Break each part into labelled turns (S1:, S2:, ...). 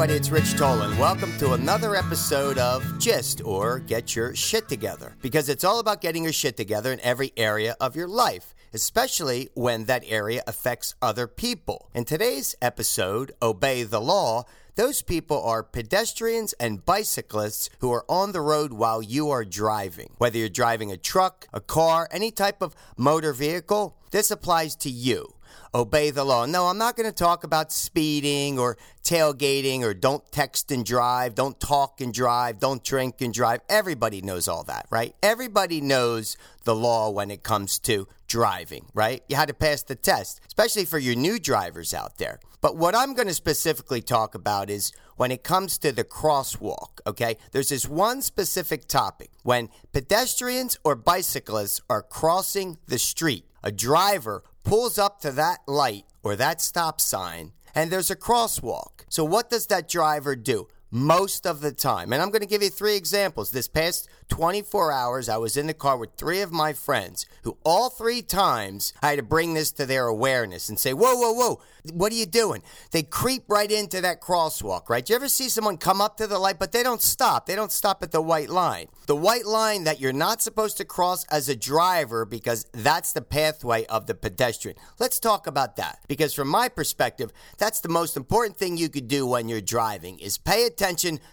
S1: everybody, it's Rich Tolan. Welcome to another episode of Gist or Get Your Shit Together. Because it's all about getting your shit together in every area of your life, especially when that area affects other people. In today's episode, Obey the Law, those people are pedestrians and bicyclists who are on the road while you are driving. Whether you're driving a truck, a car, any type of motor vehicle, this applies to you obey the law. No, I'm not going to talk about speeding or tailgating or don't text and drive, don't talk and drive, don't drink and drive. Everybody knows all that, right? Everybody knows the law when it comes to driving, right? You had to pass the test, especially for your new drivers out there. But what I'm going to specifically talk about is when it comes to the crosswalk, okay? There's this one specific topic. When pedestrians or bicyclists are crossing the street, a driver pulls up to that light or that stop sign and there's a crosswalk. So, what does that driver do? Most of the time. And I'm going to give you three examples. This past 24 hours, I was in the car with three of my friends who all three times I had to bring this to their awareness and say, whoa, whoa, whoa, what are you doing? They creep right into that crosswalk, right? You ever see someone come up to the light, but they don't stop? They don't stop at the white line. The white line that you're not supposed to cross as a driver because that's the pathway of the pedestrian. Let's talk about that because from my perspective, that's the most important thing you could do when you're driving is pay attention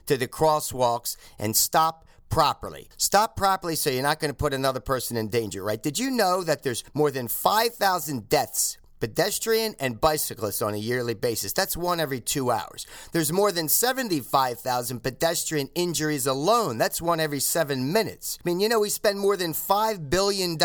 S1: to the crosswalks and stop properly. Stop properly so you're not going to put another person in danger, right? Did you know that there's more than 5,000 deaths pedestrian and bicyclists on a yearly basis. That's one every two hours. There's more than 75,000 pedestrian injuries alone. That's one every seven minutes. I mean, you know, we spend more than $5 billion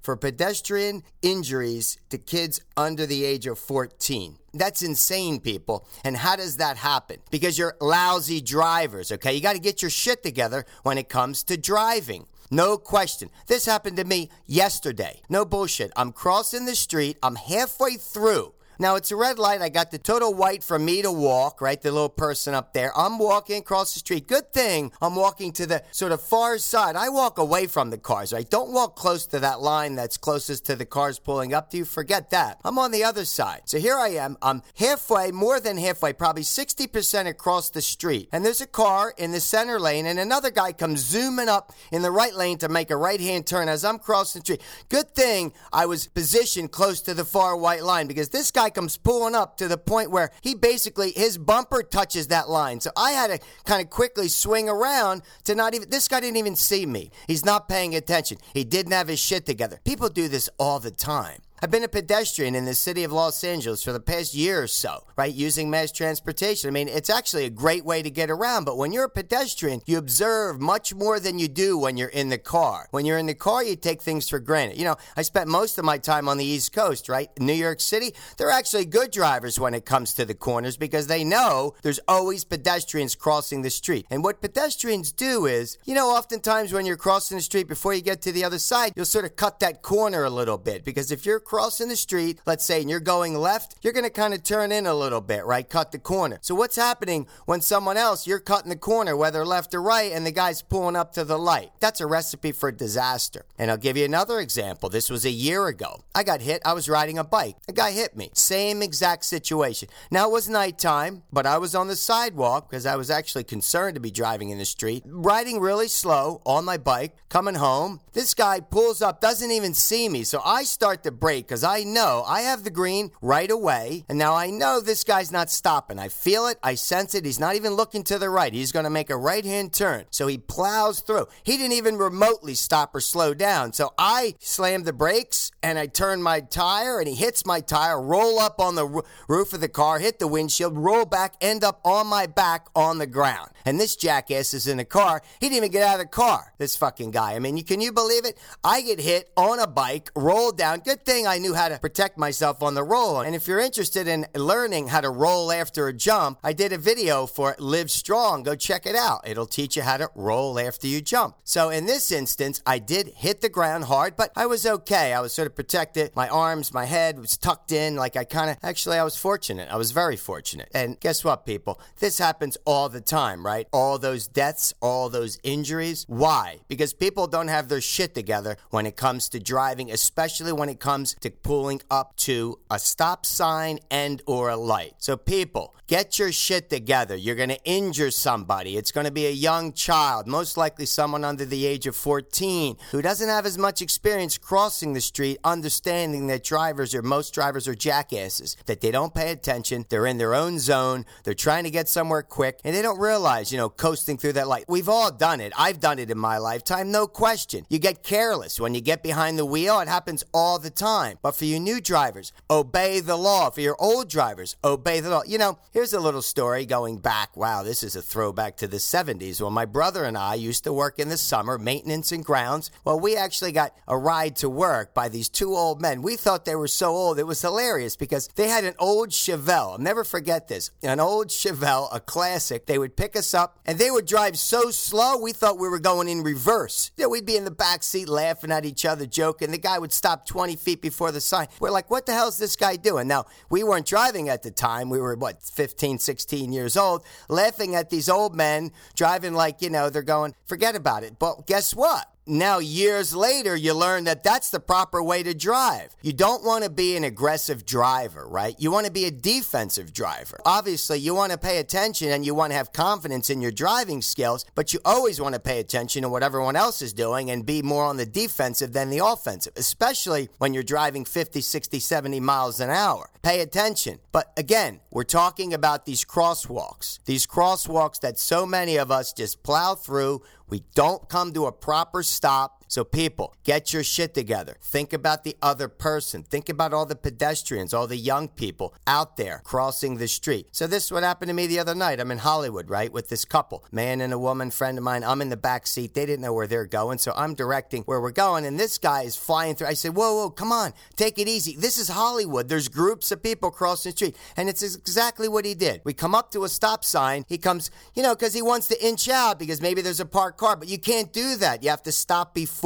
S1: for pedestrian injuries to kids under the age of 14. That's insane, people. And how does that happen? Because you're lousy drivers, okay? You got to get your shit together when it comes to driving. No question. This happened to me yesterday. No bullshit. I'm crossing the street. I'm halfway through now it's a red light. I got the total white for me to walk, right? The little person up there. I'm walking across the street. Good thing I'm walking to the sort of far side. I walk away from the cars, right? Don't walk close to that line that's closest to the cars pulling up to you. Forget that. I'm on the other side. So here I am. I'm halfway, more than halfway, probably 60% across the street. And there's a car in the center lane, and another guy comes zooming up in the right lane to make a right hand turn as I'm crossing the street. Good thing I was positioned close to the far white line because this guy comes pulling up to the point where he basically his bumper touches that line. So I had to kind of quickly swing around to not even this guy didn't even see me. He's not paying attention. He didn't have his shit together. People do this all the time. I've been a pedestrian in the city of Los Angeles for the past year or so, right? Using mass transportation. I mean, it's actually a great way to get around, but when you're a pedestrian, you observe much more than you do when you're in the car. When you're in the car, you take things for granted. You know, I spent most of my time on the East Coast, right? New York City, they're actually good drivers when it comes to the corners because they know there's always pedestrians crossing the street. And what pedestrians do is, you know, oftentimes when you're crossing the street before you get to the other side, you'll sort of cut that corner a little bit because if you're crossing the street, let's say, and you're going left, you're going to kind of turn in a little bit, right? Cut the corner. So what's happening when someone else, you're cutting the corner, whether left or right, and the guy's pulling up to the light? That's a recipe for disaster. And I'll give you another example. This was a year ago. I got hit. I was riding a bike. A guy hit me. Same exact situation. Now it was nighttime, but I was on the sidewalk because I was actually concerned to be driving in the street, riding really slow on my bike, coming home. This guy pulls up, doesn't even see me. So I start to brake because I know I have the green right away. And now I know this guy's not stopping. I feel it. I sense it. He's not even looking to the right. He's going to make a right hand turn. So he plows through. He didn't even remotely stop or slow down. So I slam the brakes and I turn my tire and he hits my tire, roll up on the r- roof of the car, hit the windshield, roll back, end up on my back on the ground. And this jackass is in the car. He didn't even get out of the car, this fucking guy. I mean, can you believe it? I get hit on a bike, roll down. Good thing I knew how to protect myself on the roll. And if you're interested in learning how to roll after a jump, I did a video for Live Strong. Go check it out. It'll teach you how to roll after you jump. So in this instance, I did hit the ground hard, but I was okay. I was sort of protected. My arms, my head was tucked in. Like I kind of, actually, I was fortunate. I was very fortunate. And guess what, people? This happens all the time, right? All those deaths, all those injuries. Why? Because people don't have their shit together when it comes to driving, especially when it comes to pulling up to a stop sign and or a light. So people, get your shit together. You're going to injure somebody. It's going to be a young child, most likely someone under the age of 14 who doesn't have as much experience crossing the street, understanding that drivers or most drivers are jackasses, that they don't pay attention, they're in their own zone, they're trying to get somewhere quick, and they don't realize, you know, coasting through that light. We've all done it. I've done it in my lifetime, no question. You get careless when you get behind the wheel. It happens all the time. But for you new drivers, obey the law. For your old drivers, obey the law. You know, here's a little story going back. Wow, this is a throwback to the 70s. Well, my brother and I used to work in the summer, maintenance and grounds. Well, we actually got a ride to work by these two old men. We thought they were so old. It was hilarious because they had an old Chevelle. I'll never forget this. An old Chevelle, a classic. They would pick us up and they would drive so slow we thought we were going in reverse. Yeah, we'd be in the back seat laughing at each other, joking. The guy would stop 20 feet before the sign. We're like, what the hell's this guy doing? Now, we weren't driving at the time. We were, what, 15, 16 years old, laughing at these old men driving like, you know, they're going, forget about it. But guess what? Now, years later, you learn that that's the proper way to drive. You don't want to be an aggressive driver, right? You want to be a defensive driver. Obviously, you want to pay attention and you want to have confidence in your driving skills, but you always want to pay attention to what everyone else is doing and be more on the defensive than the offensive, especially when you're driving 50, 60, 70 miles an hour. Pay attention. But again, we're talking about these crosswalks, these crosswalks that so many of us just plow through. We don't come to a proper stop. So, people, get your shit together. Think about the other person. Think about all the pedestrians, all the young people out there crossing the street. So, this is what happened to me the other night. I'm in Hollywood, right, with this couple, man and a woman, friend of mine. I'm in the back seat. They didn't know where they're going, so I'm directing where we're going. And this guy is flying through. I said, Whoa, whoa, come on, take it easy. This is Hollywood. There's groups of people crossing the street. And it's exactly what he did. We come up to a stop sign. He comes, you know, because he wants to inch out because maybe there's a parked car, but you can't do that. You have to stop before.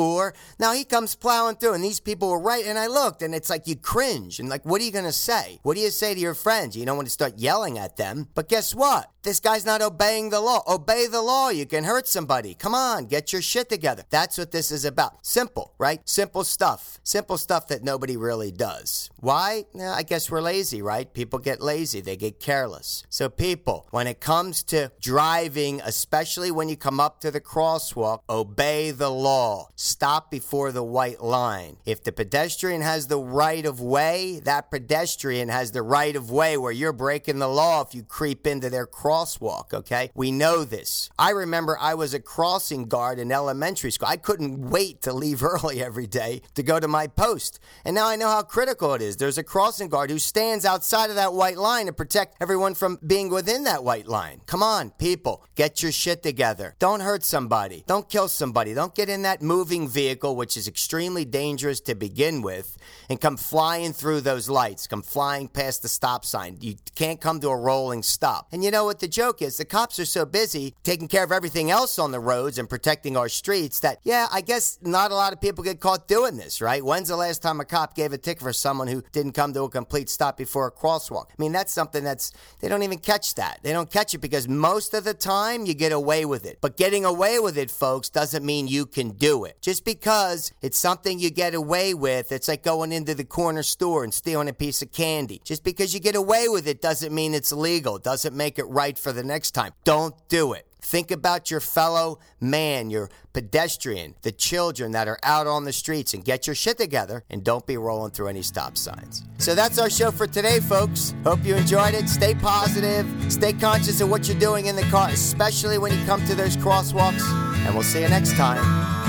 S1: Now he comes plowing through, and these people were right. And I looked, and it's like you cringe. And like, what are you going to say? What do you say to your friends? You don't want to start yelling at them. But guess what? This guy's not obeying the law. Obey the law. You can hurt somebody. Come on, get your shit together. That's what this is about. Simple, right? Simple stuff. Simple stuff that nobody really does. Why? I guess we're lazy, right? People get lazy, they get careless. So, people, when it comes to driving, especially when you come up to the crosswalk, obey the law. Stop before the white line. If the pedestrian has the right of way, that pedestrian has the right of way where you're breaking the law if you creep into their crosswalk, okay? We know this. I remember I was a crossing guard in elementary school. I couldn't wait to leave early every day to go to my post. And now I know how critical it is. There's a crossing guard who stands outside of that white line to protect everyone from being within that white line. Come on, people, get your shit together. Don't hurt somebody. Don't kill somebody. Don't get in that moving vehicle, which is extremely dangerous to begin with, and come flying through those lights, come flying past the stop sign. You can't come to a rolling stop. And you know what the joke is? The cops are so busy taking care of everything else on the roads and protecting our streets that, yeah, I guess not a lot of people get caught doing this, right? When's the last time a cop gave a ticket for someone who didn't come to a complete stop before a crosswalk? I mean, that's something that's, they don't even catch that. They don't catch it because most of the time you get away with it. But getting away with it, folks, doesn't mean you can do it. Just because it's something you get away with, it's like going into the corner store and stealing a piece of candy. Just because you get away with it doesn't mean it's legal, doesn't make it right for the next time. Don't do it. Think about your fellow man, your pedestrian, the children that are out on the streets, and get your shit together and don't be rolling through any stop signs. So that's our show for today, folks. Hope you enjoyed it. Stay positive, stay conscious of what you're doing in the car, especially when you come to those crosswalks, and we'll see you next time.